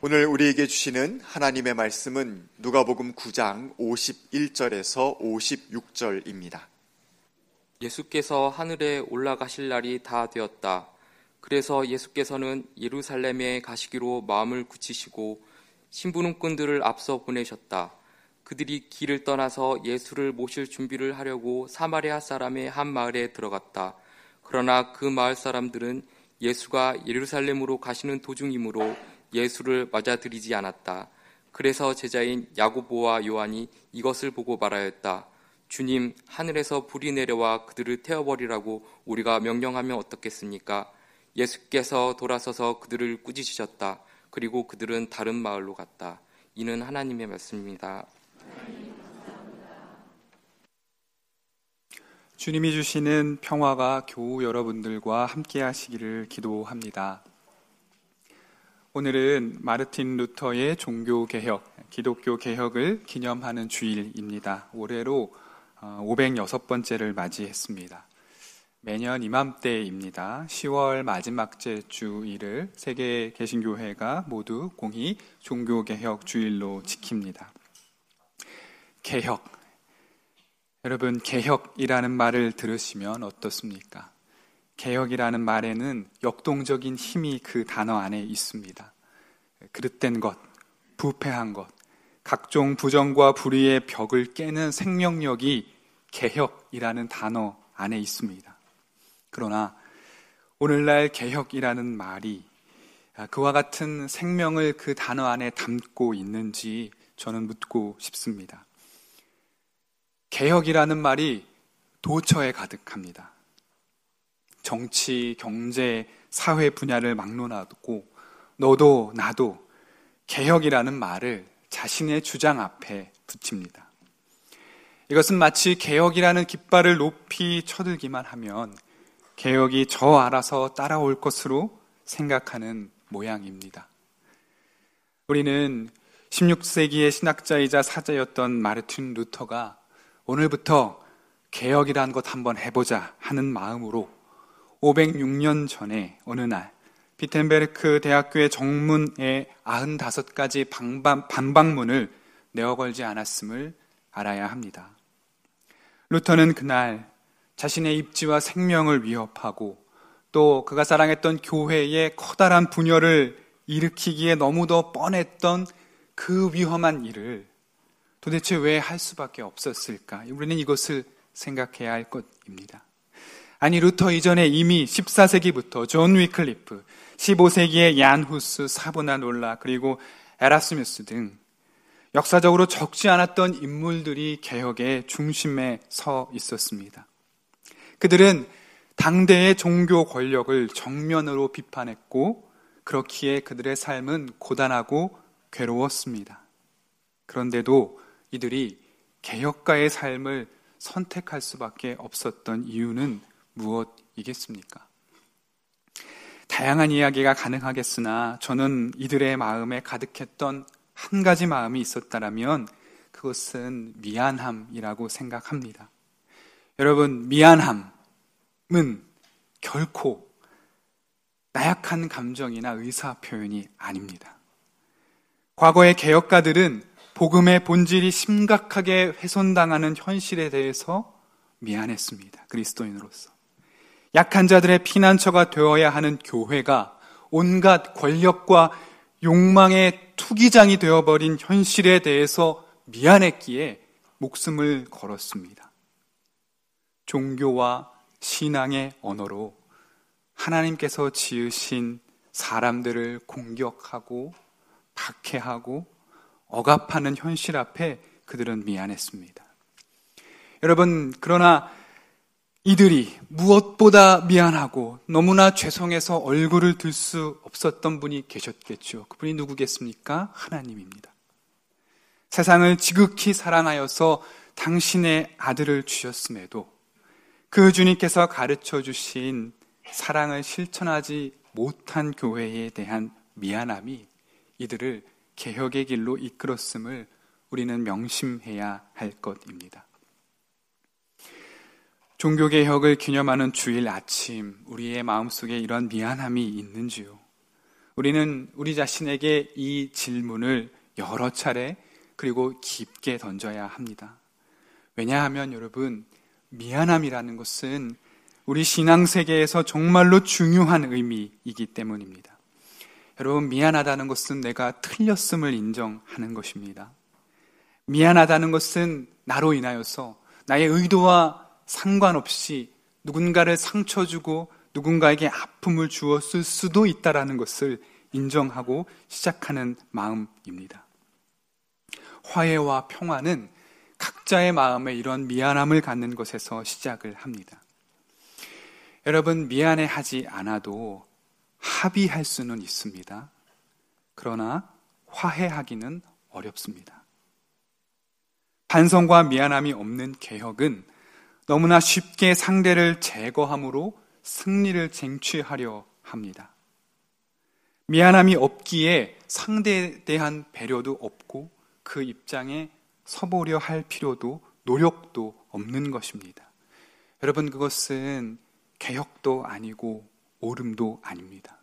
오늘 우리에게 주시는 하나님의 말씀은 누가복음 9장 51절에서 56절입니다. 예수께서 하늘에 올라가실 날이 다 되었다. 그래서 예수께서는 예루살렘에 가시기로 마음을 굳히시고 신부름꾼들을 앞서 보내셨다. 그들이 길을 떠나서 예수를 모실 준비를 하려고 사마리아 사람의 한 마을에 들어갔다. 그러나 그 마을 사람들은 예수가 예루살렘으로 가시는 도중이므로 예수를 맞아들이지 않았다. 그래서 제자인 야고보와 요한이 이것을 보고 말하였다. 주님, 하늘에서 불이 내려와 그들을 태워버리라고 우리가 명령하면 어떻겠습니까? 예수께서 돌아서서 그들을 꾸짖으셨다. 그리고 그들은 다른 마을로 갔다. 이는 하나님의 말씀입니다. 주님이 주시는 평화가 교우 여러분들과 함께 하시기를 기도합니다. 오늘은 마르틴 루터의 종교 개혁, 기독교 개혁을 기념하는 주일입니다. 올해로 506번째를 어, 맞이했습니다. 매년 이맘때입니다. 10월 마지막 째 주일을 세계 개신교회가 모두 공히 종교 개혁 주일로 지킵니다. 개혁. 여러분, 개혁이라는 말을 들으시면 어떻습니까? 개혁이라는 말에는 역동적인 힘이 그 단어 안에 있습니다. 그릇된 것, 부패한 것, 각종 부정과 불의의 벽을 깨는 생명력이 개혁이라는 단어 안에 있습니다. 그러나 오늘날 개혁이라는 말이 그와 같은 생명을 그 단어 안에 담고 있는지 저는 묻고 싶습니다. 개혁이라는 말이 도처에 가득합니다. 정치, 경제, 사회 분야를 막론하고 너도 나도 개혁이라는 말을 자신의 주장 앞에 붙입니다. 이것은 마치 개혁이라는 깃발을 높이 쳐들기만 하면 개혁이 저 알아서 따라올 것으로 생각하는 모양입니다. 우리는 16세기의 신학자이자 사자였던 마르틴 루터가 오늘부터 개혁이란 것 한번 해보자 하는 마음으로 506년 전에 어느 날 비텐베르크 대학교의 정문에 95가지 방방, 반박문을 내어 걸지 않았음을 알아야 합니다. 루터는 그날 자신의 입지와 생명을 위협하고 또 그가 사랑했던 교회의 커다란 분열을 일으키기에 너무도 뻔했던 그 위험한 일을 도대체 왜 할 수밖에 없었을까? 우리는 이것을 생각해야 할 것입니다. 아니, 루터 이전에 이미 14세기부터 존 위클리프, 15세기의 얀 후스, 사보나롤라, 그리고 에라스무스 등 역사적으로 적지 않았던 인물들이 개혁의 중심에 서 있었습니다. 그들은 당대의 종교 권력을 정면으로 비판했고, 그렇기에 그들의 삶은 고단하고 괴로웠습니다. 그런데도 이들이 개혁가의 삶을 선택할 수밖에 없었던 이유는 무엇이겠습니까? 다양한 이야기가 가능하겠으나 저는 이들의 마음에 가득했던 한 가지 마음이 있었다라면 그것은 미안함이라고 생각합니다. 여러분, 미안함은 결코 나약한 감정이나 의사 표현이 아닙니다. 과거의 개혁가들은 복음의 본질이 심각하게 훼손당하는 현실에 대해서 미안했습니다. 그리스도인으로서. 약한 자들의 피난처가 되어야 하는 교회가 온갖 권력과 욕망의 투기장이 되어버린 현실에 대해서 미안했기에 목숨을 걸었습니다. 종교와 신앙의 언어로 하나님께서 지으신 사람들을 공격하고 박해하고 억압하는 현실 앞에 그들은 미안했습니다. 여러분, 그러나 이들이 무엇보다 미안하고 너무나 죄송해서 얼굴을 들 수 없었던 분이 계셨겠죠. 그분이 누구겠습니까? 하나님입니다. 세상을 지극히 사랑하여서 당신의 아들을 주셨음에도 그 주님께서 가르쳐 주신 사랑을 실천하지 못한 교회에 대한 미안함이 이들을 개혁의 길로 이끌었음을 우리는 명심해야 할 것입니다. 종교개혁을 기념하는 주일 아침, 우리의 마음속에 이런 미안함이 있는지요? 우리는 우리 자신에게 이 질문을 여러 차례 그리고 깊게 던져야 합니다. 왜냐하면 여러분, 미안함이라는 것은 우리 신앙 세계에서 정말로 중요한 의미이기 때문입니다. 여러분, 미안하다는 것은 내가 틀렸음을 인정하는 것입니다. 미안하다는 것은 나로 인하여서 나의 의도와 상관없이 누군가를 상처 주고 누군가에게 아픔을 주었을 수도 있다라는 것을 인정하고 시작하는 마음입니다. 화해와 평화는 각자의 마음에 이런 미안함을 갖는 것에서 시작을 합니다. 여러분, 미안해 하지 않아도 합의할 수는 있습니다. 그러나 화해하기는 어렵습니다. 반성과 미안함이 없는 개혁은 너무나 쉽게 상대를 제거함으로 승리를 쟁취하려 합니다. 미안함이 없기에 상대에 대한 배려도 없고 그 입장에 서보려 할 필요도 노력도 없는 것입니다. 여러분, 그것은 개혁도 아니고 옳음도 아닙니다.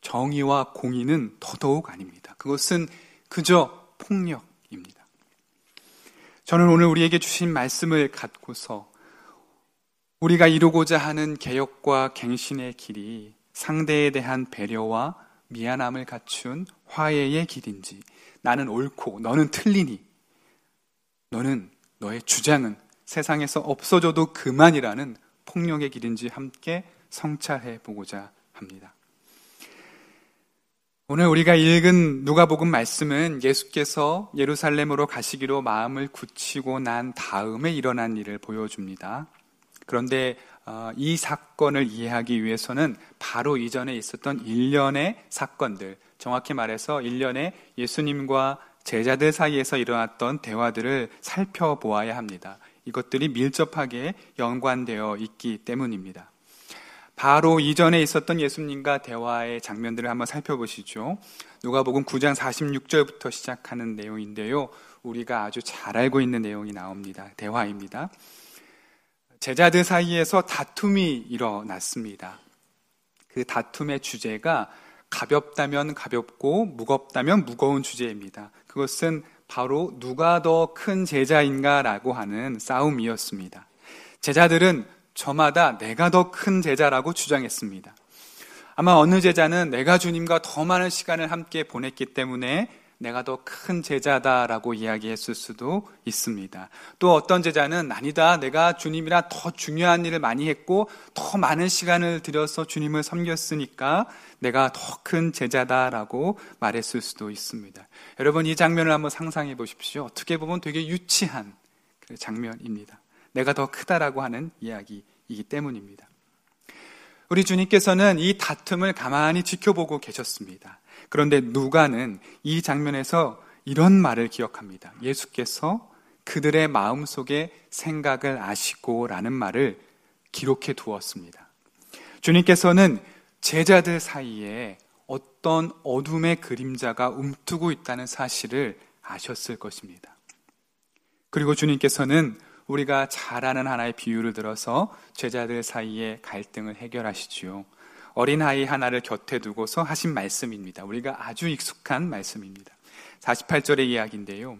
정의와 공의는 더더욱 아닙니다. 그것은 그저 폭력입니다. 저는 오늘 우리에게 주신 말씀을 갖고서 우리가 이루고자 하는 개혁과 갱신의 길이 상대에 대한 배려와 미안함을 갖춘 화해의 길인지 나는 옳고 너는 틀리니 너는 너의 주장은 세상에서 없어져도 그만이라는 폭력의 길인지 함께 성찰해 보고자 합니다. 오늘 우리가 읽은 누가복음 말씀은 예수께서 예루살렘으로 가시기로 마음을 굳히고 난 다음에 일어난 일을 보여줍니다. 그런데 어, 이 사건을 이해하기 위해서는 바로 이전에 있었던 일련의 사건들, 정확히 말해서 일련의 예수님과 제자들 사이에서 일어났던 대화들을 살펴보아야 합니다. 이것들이 밀접하게 연관되어 있기 때문입니다. 바로 이전에 있었던 예수님과 대화의 장면들을 한번 살펴보시죠. 누가복음 9장 46절부터 시작하는 내용인데요. 우리가 아주 잘 알고 있는 내용이 나옵니다. 대화입니다. 제자들 사이에서 다툼이 일어났습니다. 그 다툼의 주제가 가볍다면 가볍고 무겁다면 무거운 주제입니다. 그것은 바로 누가 더 큰 제자인가라고 하는 싸움이었습니다. 제자들은 저마다 내가 더 큰 제자라고 주장했습니다. 아마 어느 제자는 내가 주님과 더 많은 시간을 함께 보냈기 때문에 내가 더 큰 제자다라고 이야기했을 수도 있습니다. 또 어떤 제자는 아니다. 내가 주님이랑 더 중요한 일을 많이 했고 더 많은 시간을 들여서 주님을 섬겼으니까 내가 더 큰 제자다라고 말했을 수도 있습니다. 여러분 이 장면을 한번 상상해 보십시오. 어떻게 보면 되게 유치한 그 장면입니다. 내가 더 크다라고 하는 이야기이기 때문입니다. 우리 주님께서는 이 다툼을 가만히 지켜보고 계셨습니다. 그런데 누가는 이 장면에서 이런 말을 기억합니다. 예수께서 그들의 마음 속에 생각을 아시고 라는 말을 기록해 두었습니다. 주님께서는 제자들 사이에 어떤 어둠의 그림자가 움트고 있다는 사실을 아셨을 것입니다. 그리고 주님께서는 우리가 잘 아는 하나의 비유를 들어서 제자들 사이에 갈등을 해결하시지요. 어린아이 하나를 곁에 두고서 하신 말씀입니다. 우리가 아주 익숙한 말씀입니다. 48절의 이야기인데요.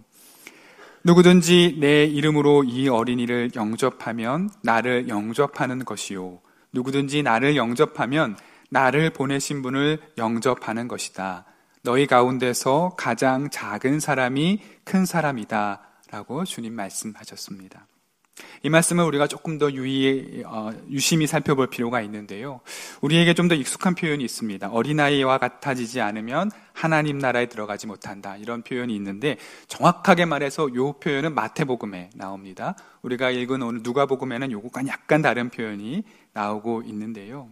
누구든지 내 이름으로 이 어린이를 영접하면 나를 영접하는 것이요. 누구든지 나를 영접하면 나를 보내신 분을 영접하는 것이다. 너희 가운데서 가장 작은 사람이 큰 사람이다. 라고 주님 말씀하셨습니다. 이 말씀을 우리가 조금 더 유의, 어, 유심히 살펴볼 필요가 있는데요. 우리에게 좀 더 익숙한 표현이 있습니다. 어린아이와 같아지지 않으면 하나님 나라에 들어가지 못한다. 이런 표현이 있는데 정확하게 말해서 이 표현은 마태복음에 나옵니다. 우리가 읽은 오늘 누가복음에는 요거가 약간 다른 표현이 나오고 있는데요.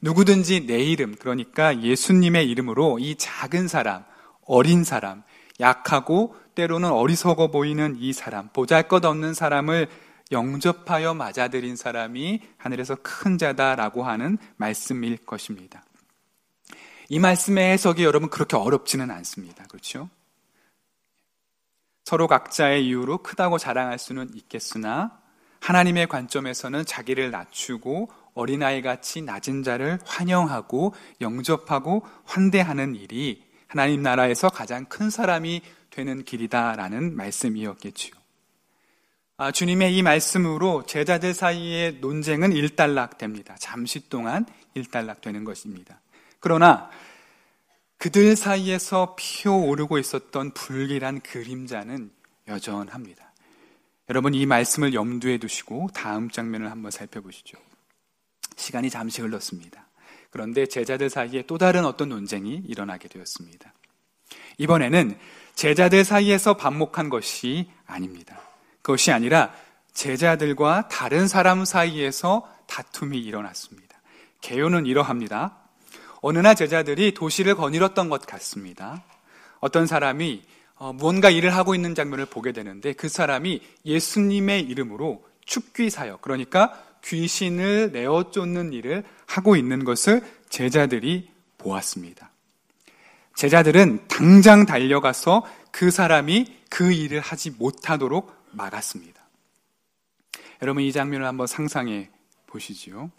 누구든지 내 이름, 그러니까 예수님의 이름으로 이 작은 사람, 어린 사람, 약하고 때로는 어리석어 보이는 이 사람, 보잘 것 없는 사람을 영접하여 맞아들인 사람이 하늘에서 큰 자다라고 하는 말씀일 것입니다. 이 말씀의 해석이 여러분 그렇게 어렵지는 않습니다. 그렇죠? 서로 각자의 이유로 크다고 자랑할 수는 있겠으나 하나님의 관점에서는 자기를 낮추고 어린아이 같이 낮은 자를 환영하고 영접하고 환대하는 일이 하나님 나라에서 가장 큰 사람이 되는 길이다라는 말씀이었겠지요. 아, 주님의 이 말씀으로 제자들 사이의 논쟁은 일단락됩니다. 잠시 동안 일단락되는 것입니다. 그러나 그들 사이에서 피어오르고 있었던 불길한 그림자는 여전합니다. 여러분 이 말씀을 염두에 두시고 다음 장면을 한번 살펴보시죠. 시간이 잠시 흘렀습니다. 그런데 제자들 사이에 또 다른 어떤 논쟁이 일어나게 되었습니다. 이번에는 제자들 사이에서 반목한 것이 아닙니다. 그것이 아니라 제자들과 다른 사람 사이에서 다툼이 일어났습니다. 개요는 이러합니다. 어느 날 제자들이 도시를 거닐었던 것 같습니다. 어떤 사람이 어, 무언가 일을 하고 있는 장면을 보게 되는데 그 사람이 예수님의 이름으로 축귀 사역, 그러니까 귀신을 내어 쫓는 일을 하고 있는 것을 제자들이 보았습니다. 제자들은 당장 달려가서 그 사람이 그 일을 하지 못하도록 막았습니다. 여러분 이 장면을 한번 상상해 보시지요.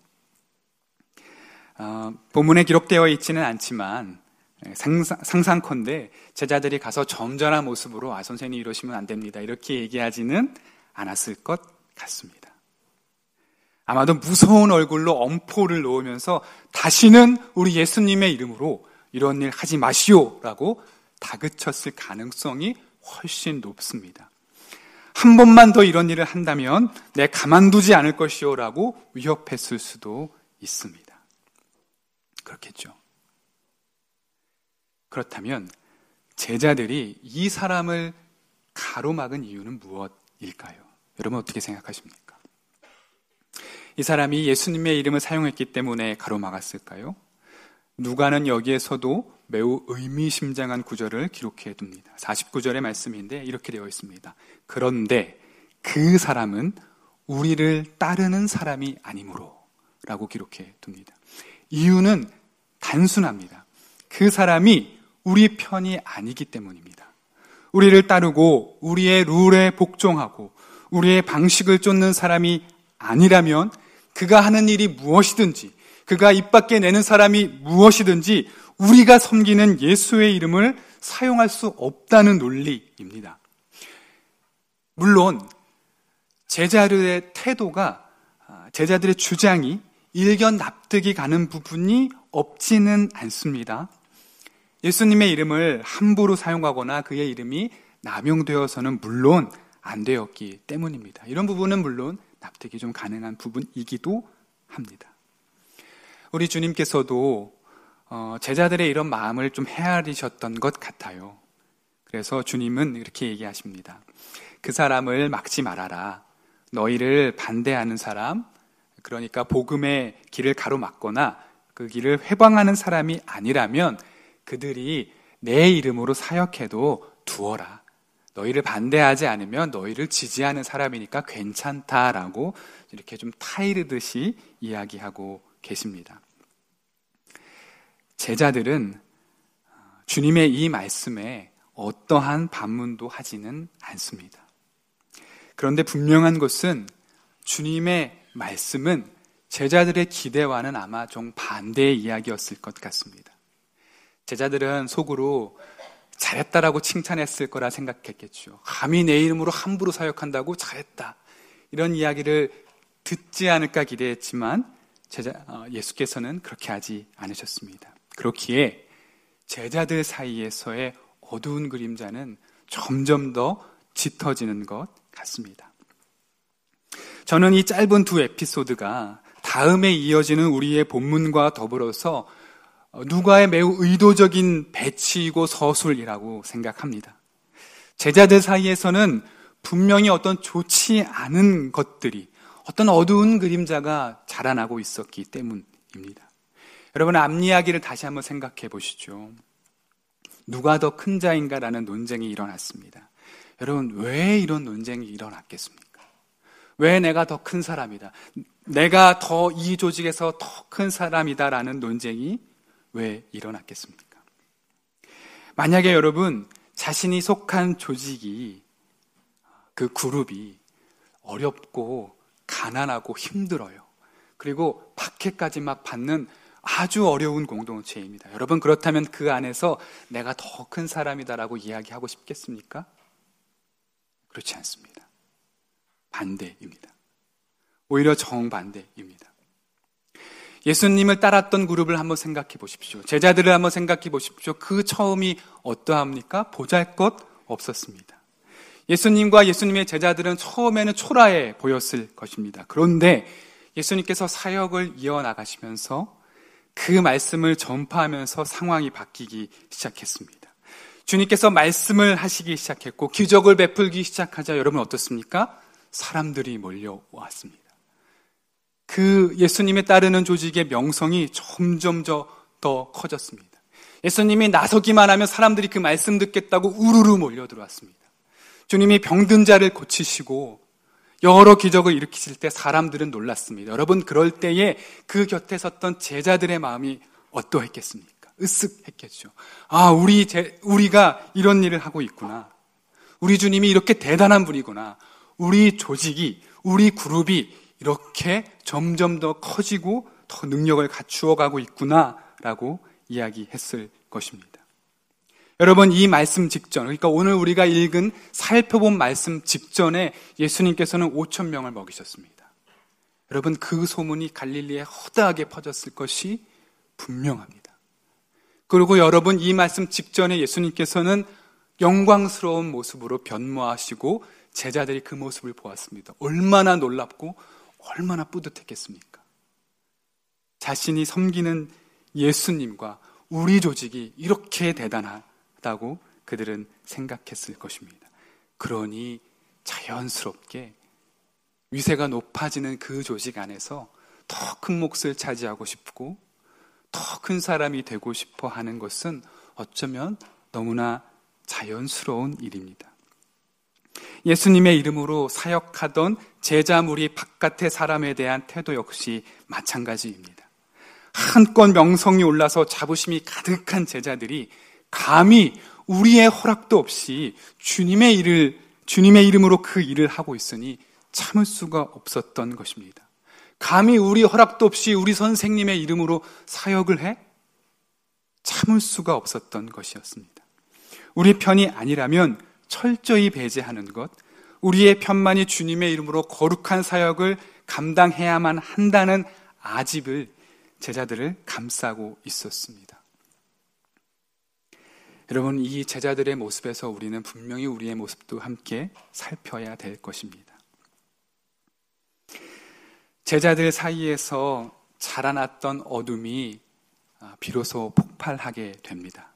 어, 본문에 기록되어 있지는 않지만 예, 상상, 상상 컨대 제자들이 가서 점잖한 모습으로 아 선생님 이러시면 안 됩니다 이렇게 얘기하지는 않았을 것 같습니다. 아마도 무서운 얼굴로 엄포를 놓으면서 다시는 우리 예수님의 이름으로 이런 일 하지 마시오라고 다그쳤을 가능성이 훨씬 높습니다. 한 번만 더 이런 일을 한다면 내 가만두지 않을 것이오라고 위협했을 수도 있습니다. 그렇겠죠. 그렇다면 제자들이 이 사람을 가로막은 이유는 무엇일까요? 여러분 어떻게 생각하십니까? 이 사람이 예수님의 이름을 사용했기 때문에 가로막았을까요? 누가는 여기에서도 매우 의미심장한 구절을 기록해 둡니다. 49절의 말씀인데 이렇게 되어 있습니다. 그런데 그 사람은 우리를 따르는 사람이 아니므로 라고 기록해 둡니다. 이유는 단순합니다. 그 사람이 우리 편이 아니기 때문입니다. 우리를 따르고 우리의 룰에 복종하고 우리의 방식을 쫓는 사람이 아니라면 그가 하는 일이 무엇이든지 그가 입 밖에 내는 사람이 무엇이든지 우리가 섬기는 예수의 이름을 사용할 수 없다는 논리입니다. 물론 제자들의 태도가 아, 제자들의 주장이 일견 납득이 가는 부분이 없지는 않습니다. 예수님의 이름을 함부로 사용하거나 그의 이름이 남용되어서는 물론 안 되었기 때문입니다. 이런 부분은 물론 납득이 좀 가능한 부분이기도 합니다. 우리 주님께서도 어, 제자들의 이런 마음을 좀 헤아리셨던 것 같아요. 그래서 주님은 이렇게 얘기하십니다. 그 사람을 막지 말아라. 너희를 반대하는 사람, 그러니까 복음의 길을 가로막거나 그 길을 회방하는 사람이 아니라면 그들이 내 이름으로 사역해도 두어라. 너희를 반대하지 않으면 너희를 지지하는 사람이니까 괜찮다라고 이렇게 좀 타이르듯이 이야기하고 계십니다. 제자들은 주님의 이 말씀에 어떠한 반문도 하지는 않습니다. 그런데 분명한 것은 주님의 말씀은 제자들의 기대와는 아마 좀 반대의 이야기였을 것 같습니다. 제자들은 속으로 잘했다라고 칭찬했을 거라 생각했겠죠. 감히 내 이름으로 함부로 사역한다고 잘했다. 이런 이야기를 듣지 않을까 기대했지만 제자, 어, 예수께서는 그렇게 하지 않으셨습니다. 그렇기에 제자들 사이에서의 어두운 그림자는 점점 더 짙어지는 것 같습니다. 저는 이 짧은 두 에피소드가 다음에 이어지는 우리의 본문과 더불어서 누가의 매우 의도적인 배치이고 서술이라고 생각합니다. 제자들 사이에서는 분명히 어떤 좋지 않은 것들이 어떤 어두운 그림자가 자라나고 있었기 때문입니다. 여러분 앞 이야기를 다시 한번 생각해 보시죠. 누가 더 큰 자인가라는 논쟁이 일어났습니다. 여러분 왜 이런 논쟁이 일어났겠습니까? 왜 내가 더 큰 사람이다. 내가 더 이 조직에서 더 큰 사람이다라는 논쟁이 왜 일어났겠습니까? 만약에 여러분 자신이 속한 조직이 그 그룹이 어렵고 가난하고 힘들어요. 그리고 박해까지 막 받는 아주 어려운 공동체입니다. 여러분 그렇다면 그 안에서 내가 더 큰 사람이다라고 이야기하고 싶겠습니까? 그렇지 않습니다. 반대입니다. 오히려 정반대입니다. 예수님을 따랐던 그룹을 한번 생각해 보십시오. 제자들을 한번 생각해 보십시오. 그 처음이 어떠합니까? 보잘 것 없었습니다. 예수님과 예수님의 제자들은 처음에는 초라해 보였을 것입니다. 그런데 예수님께서 사역을 이어나가시면서 그 말씀을 전파하면서 상황이 바뀌기 시작했습니다. 주님께서 말씀을 하시기 시작했고 기적을 베풀기 시작하자 여러분 어떻습니까? 사람들이 몰려왔습니다. 그 예수님에 따르는 조직의 명성이 점점 더 커졌습니다. 예수님이 나서기만 하면 사람들이 그 말씀 듣겠다고 우르르 몰려 들어왔습니다. 주님이 병든 자를 고치시고 여러 기적을 일으키실 때 사람들은 놀랐습니다. 여러분 그럴 때에 그 곁에 섰던 제자들의 마음이 어떠했겠습니까? 으쓱했겠죠. 아, 우리 제, 우리가 이런 일을 하고 있구나. 우리 주님이 이렇게 대단한 분이구나. 우리 조직이, 우리 그룹이 이렇게 점점 더 커지고 더 능력을 갖추어 가고 있구나라고 이야기했을 것입니다. 여러분, 이 말씀 직전, 그러니까 오늘 우리가 읽은 살펴본 말씀 직전에 예수님께서는 5천 명을 먹이셨습니다. 여러분, 그 소문이 갈릴리에 허다하게 퍼졌을 것이 분명합니다. 그리고 여러분, 이 말씀 직전에 예수님께서는 영광스러운 모습으로 변모하시고 제자들이 그 모습을 보았습니다. 얼마나 놀랍고 얼마나 뿌듯했겠습니까? 자신이 섬기는 예수님과 우리 조직이 이렇게 대단 하다고 그들은 생각했을 것입니다. 그러니 자연스럽게 위세가 높아지는 그 조직 안에서 더 큰 몫을 차지하고 싶고 더 큰 사람이 되고 싶어 하는 것은 어쩌면 너무나 자연스러운 일입니다. 예수님의 이름으로 사역하던 제자물이 바깥의 사람에 대한 태도 역시 마찬가지입니다. 한껏 명성이 올라서 자부심이 가득한 제자들이 감히 우리의 허락도 없이 주님의 일을, 주님의 이름으로 그 일을 하고 있으니 참을 수가 없었던 것입니다. 감히 우리 허락도 없이 우리 선생님의 이름으로 사역을 해? 참을 수가 없었던 것이었습니다. 우리 편이 아니라면 철저히 배제하는 것, 우리의 편만이 주님의 이름으로 거룩한 사역을 감당해야만 한다는 아집을 제자들을 감싸고 있었습니다. 여러분, 이 제자들의 모습에서 우리는 분명히 우리의 모습도 함께 살펴야 될 것입니다. 제자들 사이에서 자라났던 어둠이 비로소 폭발하게 됩니다.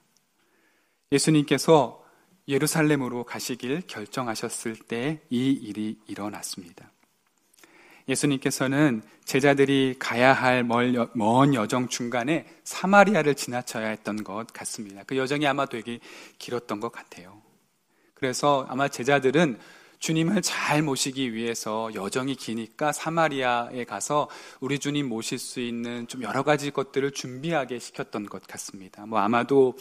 예수님께서 예루살렘으로 가시길 결정하셨을 때 이 일이 일어났습니다. 예수님께서는 제자들이 가야 할 먼 여정 중간에 사마리아를 지나쳐야 했던 것 같습니다. 그 여정이 아마 되게 길었던 것 같아요. 그래서 아마 제자들은 주님을 잘 모시기 위해서 여정이 기니까 사마리아에 가서 우리 주님 모실 수 있는 좀 여러 가지 것들을 준비하게 시켰던 것 같습니다. 뭐 아마도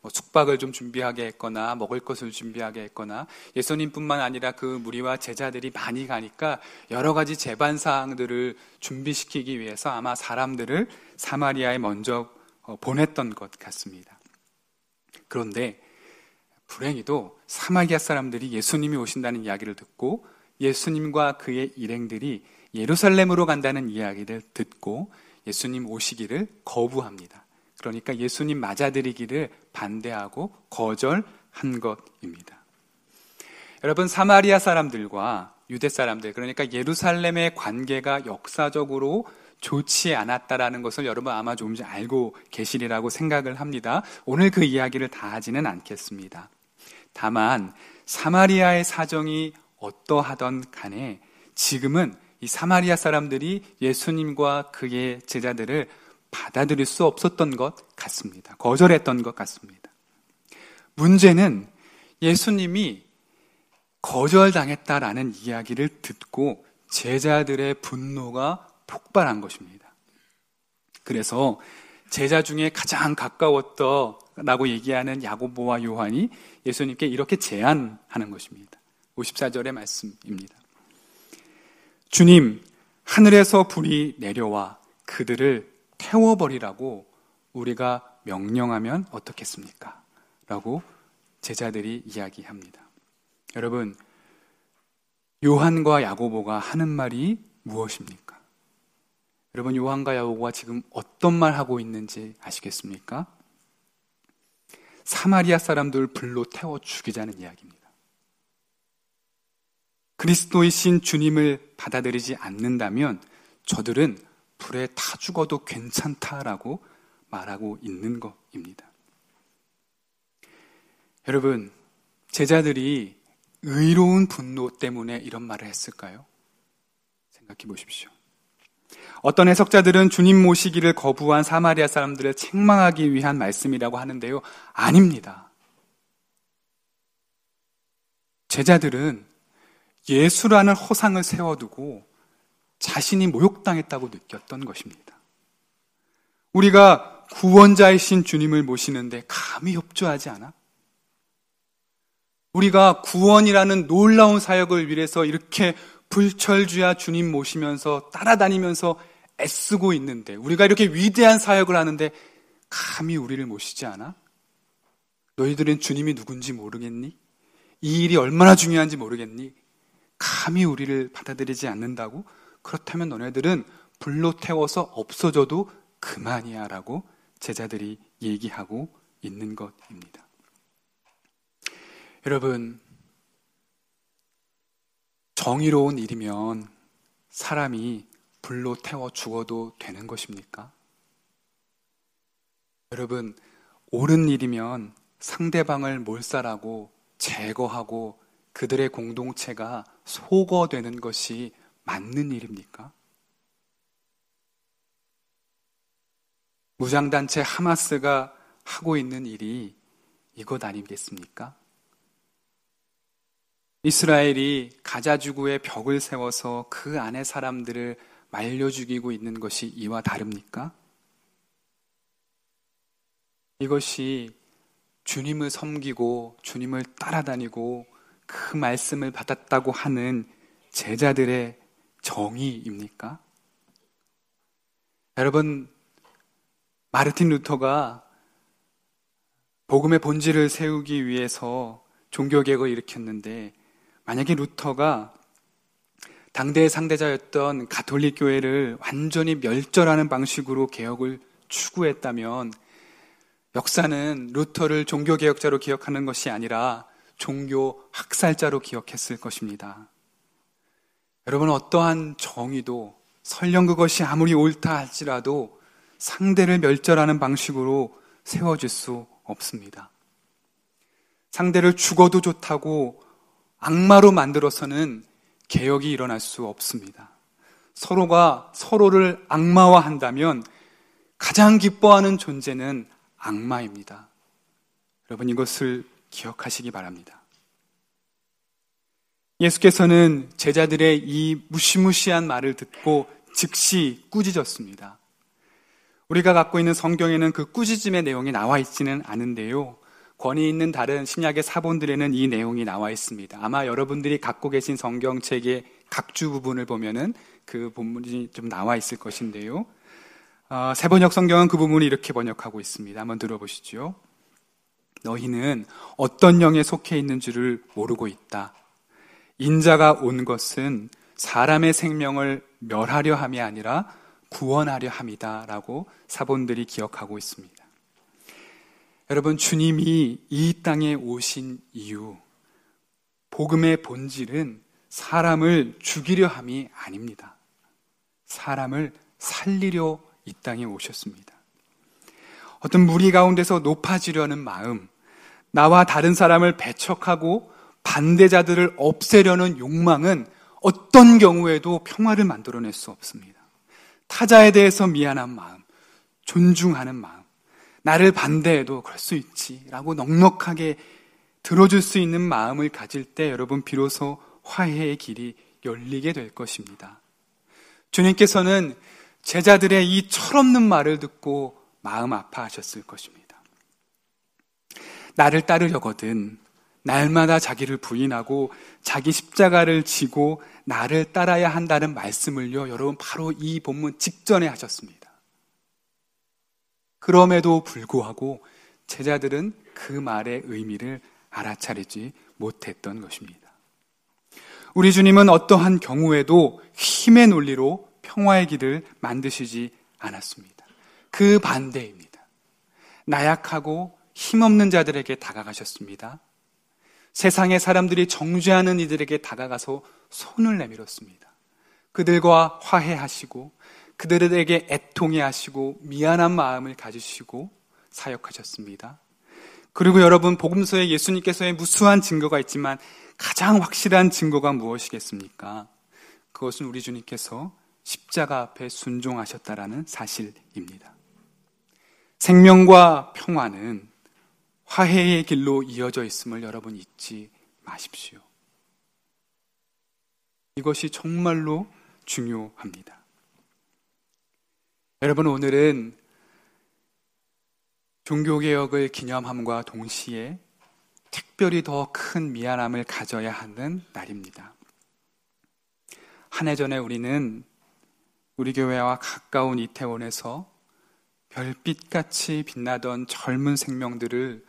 뭐 숙박을 좀 준비하게 했거나 먹을 것을 준비하게 했거나 예수님뿐만 아니라 그 무리와 제자들이 많이 가니까 여러 가지 재반 사항들을 준비시키기 위해서 아마 사람들을 사마리아에 먼저 어, 보냈던 것 같습니다. 그런데 불행히도 사마리아 사람들이 예수님이 오신다는 이야기를 듣고 예수님과 그의 일행들이 예루살렘으로 간다는 이야기를 듣고 예수님 오시기를 거부합니다. 그러니까 예수님 맞아들이기를 반대하고 거절한 것입니다. 여러분, 사마리아 사람들과 유대 사람들, 그러니까 예루살렘의 관계가 역사적으로 좋지 않았다라는 것을 여러분 아마 좀 알고 계시리라고 생각을 합니다. 오늘 그 이야기를 다 하지는 않겠습니다. 다만 사마리아의 사정이 어떠하던 간에 지금은 이 사마리아 사람들이 예수님과 그의 제자들을 받아들일 수 없었던 것 같습니다. 거절했던 것 같습니다. 문제는 예수님이 거절당했다라는 이야기를 듣고 제자들의 분노가 폭발한 것입니다. 그래서 제자 중에 가장 가까웠다 라고 얘기하는 야고보와 요한이 예수님께 이렇게 제안하는 것입니다. 54절의 말씀입니다. 주님, 하늘에서 불이 내려와 그들을 태워버리라고 우리가 명령하면 어떻겠습니까? 라고 제자들이 이야기합니다. 여러분, 요한과 야고보가 하는 말이 무엇입니까? 여러분, 요한과 야고보가 지금 어떤 말 하고 있는지 아시겠습니까? 사마리아 사람들 불로 태워 죽이자는 이야기입니다. 그리스도이신 주님을 받아들이지 않는다면 저들은 불에 타 죽어도 괜찮다라고 말하고 있는 것입니다. 여러분, 제자들이 의로운 분노 때문에 이런 말을 했을까요? 생각해 보십시오. 어떤 해석자들은 주님 모시기를 거부한 사마리아 사람들을 책망하기 위한 말씀이라고 하는데요. 아닙니다. 제자들은 예수라는 허상을 세워두고 자신이 모욕당했다고 느꼈던 것입니다. 우리가 구원자이신 주님을 모시는데 감히 협조하지 않아? 우리가 구원이라는 놀라운 사역을 위해서 이렇게 불철주야 주님 모시면서 따라다니면서 애쓰고 있는데 우리가 이렇게 위대한 사역을 하는데 감히 우리를 모시지 않아? 너희들은 주님이 누군지 모르겠니? 이 일이 얼마나 중요한지 모르겠니? 감히 우리를 받아들이지 않는다고? 그렇다면 너네들은 불로 태워서 없어져도 그만이야 라고 제자들이 얘기하고 있는 것입니다. 여러분, 정의로운 일이면 사람이 불로 태워 죽어도 되는 것입니까? 여러분, 옳은 일이면 상대방을 몰살하고 제거하고 그들의 공동체가 소거되는 것이 맞는 일입니까? 무장단체 하마스가 하고 있는 일이 이것 아니겠습니까? 이스라엘이 가자주구의 벽을 세워서 그 안에 사람들을 말려 죽이고 있는 것이 이와 다릅니까? 이것이 주님을 섬기고 주님을 따라다니고 그 말씀을 받았다고 하는 제자들의 정의입니까? 여러분, 마르틴 루터가 복음의 본질을 세우기 위해서 종교개혁을 일으켰는데 만약에 루터가 당대의 상대자였던 가톨릭 교회를 완전히 멸절하는 방식으로 개혁을 추구했다면 역사는 루터를 종교개혁자로 기억하는 것이 아니라 종교 학살자로 기억했을 것입니다. 여러분 어떠한 정의도 설령 그것이 아무리 옳다 할지라도 상대를 멸절하는 방식으로 세워질 수 없습니다. 상대를 죽어도 좋다고 악마로 만들어서는 개혁이 일어날 수 없습니다. 서로가 서로를 악마화 한다면 가장 기뻐하는 존재는 악마입니다. 여러분 이것을 기억하시기 바랍니다. 예수께서는 제자들의 이 무시무시한 말을 듣고 즉시 꾸짖었습니다. 우리가 갖고 있는 성경에는 그 꾸짖음의 내용이 나와 있지는 않은데요. 권위 있는 다른 신약의 사본들에는 이 내용이 나와 있습니다. 아마 여러분들이 갖고 계신 성경책의 각주 부분을 보면은 그 본문이 좀 나와 있을 것인데요. 어, 세번역 성경은 그 부분을 이렇게 번역하고 있습니다. 한번 들어보시죠. 너희는 어떤 영에 속해 있는 줄을 모르고 있다. 인자가 온 것은 사람의 생명을 멸하려 함이 아니라 구원하려 함이다. 라고 사본들이 기억하고 있습니다. 여러분, 주님이 이 땅에 오신 이유, 복음의 본질은 사람을 죽이려 함이 아닙니다. 사람을 살리려 이 땅에 오셨습니다. 어떤 무리 가운데서 높아지려는 마음, 나와 다른 사람을 배척하고 반대자들을 없애려는 욕망은 어떤 경우에도 평화를 만들어낼 수 없습니다. 타자에 대해서 미안한 마음, 존중하는 마음, 나를 반대해도 그럴 수 있지. 라고 넉넉하게 들어줄 수 있는 마음을 가질 때 여러분 비로소 화해의 길이 열리게 될 것입니다. 주님께서는 제자들의 이 철없는 말을 듣고 마음 아파하셨을 것입니다. 나를 따르려거든 날마다 자기를 부인하고 자기 십자가를 지고 나를 따라야 한다는 말씀을요, 여러분 바로 이 본문 직전에 하셨습니다. 그럼에도 불구하고 제자들은 그 말의 의미를 알아차리지 못했던 것입니다. 우리 주님은 어떠한 경우에도 힘의 논리로 평화의 길을 만드시지 않았습니다. 그 반대입니다. 나약하고 힘없는 자들에게 다가가셨습니다. 세상의 사람들이 정죄하는 이들에게 다가가서 손을 내밀었습니다. 그들과 화해하시고 그들에게 애통해 하시고 미안한 마음을 가지시고 사역하셨습니다. 그리고 여러분 복음서에 예수님께서의 무수한 증거가 있지만 가장 확실한 증거가 무엇이겠습니까? 그것은 우리 주님께서 십자가 앞에 순종하셨다라는 사실입니다. 생명과 평화는 화해의 길로 이어져 있음을 여러분 잊지 마십시오. 이것이 정말로 중요합니다. 여러분, 오늘은 종교개혁을 기념함과 동시에 특별히 더 큰 미안함을 가져야 하는 날입니다. 한 해 전에 우리는 우리 교회와 가까운 이태원에서 별빛같이 빛나던 젊은 생명들을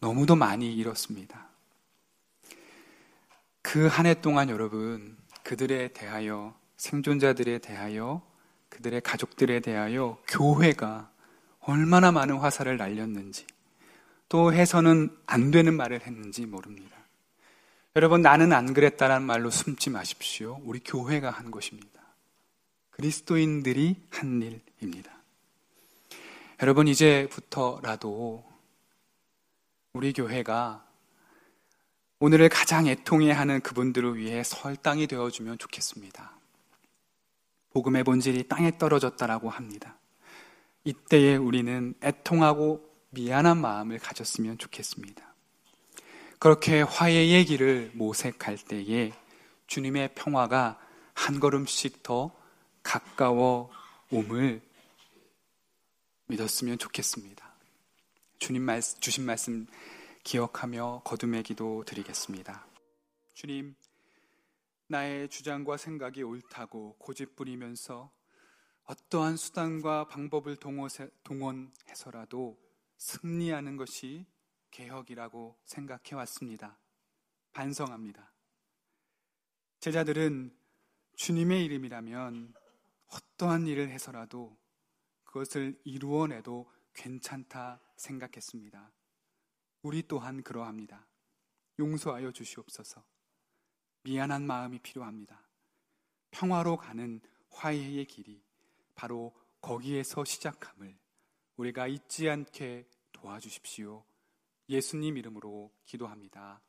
너무도 많이 잃었습니다. 그 한 해 동안 여러분, 그들에 대하여, 생존자들에 대하여, 그들의 가족들에 대하여 교회가 얼마나 많은 화살을 날렸는지, 또 해서는 안 되는 말을 했는지 모릅니다. 여러분, 나는 안 그랬다라는 말로 숨지 마십시오. 우리 교회가 한 것입니다. 그리스도인들이 한 일입니다. 여러분, 이제부터라도 우리 교회가 오늘을 가장 애통해 하는 그분들을 위해 설당이 되어주면 좋겠습니다. 복음의 본질이 땅에 떨어졌다라고 합니다. 이때에 우리는 애통하고 미안한 마음을 가졌으면 좋겠습니다. 그렇게 화해의 길을 모색할 때에 주님의 평화가 한 걸음씩 더 가까워 옴을 믿었으면 좋겠습니다. 주님 말씀, 주신 말씀 기억하며 거듭의 기도 드리겠습니다. 주님, 나의 주장과 생각이 옳다고 고집부리면서 어떠한 수단과 방법을 동원해서라도 승리하는 것이 개혁이라고 생각해 왔습니다. 반성합니다. 제자들은 주님의 이름이라면 어떠한 일을 해서라도 그것을 이루어내도 괜찮다 생각했습니다. 우리 또한 그러합니다. 용서하여 주시옵소서. 미안한 마음이 필요합니다. 평화로 가는 화해의 길이 바로 거기에서 시작함을 우리가 잊지 않게 도와주십시오. 예수님 이름으로 기도합니다.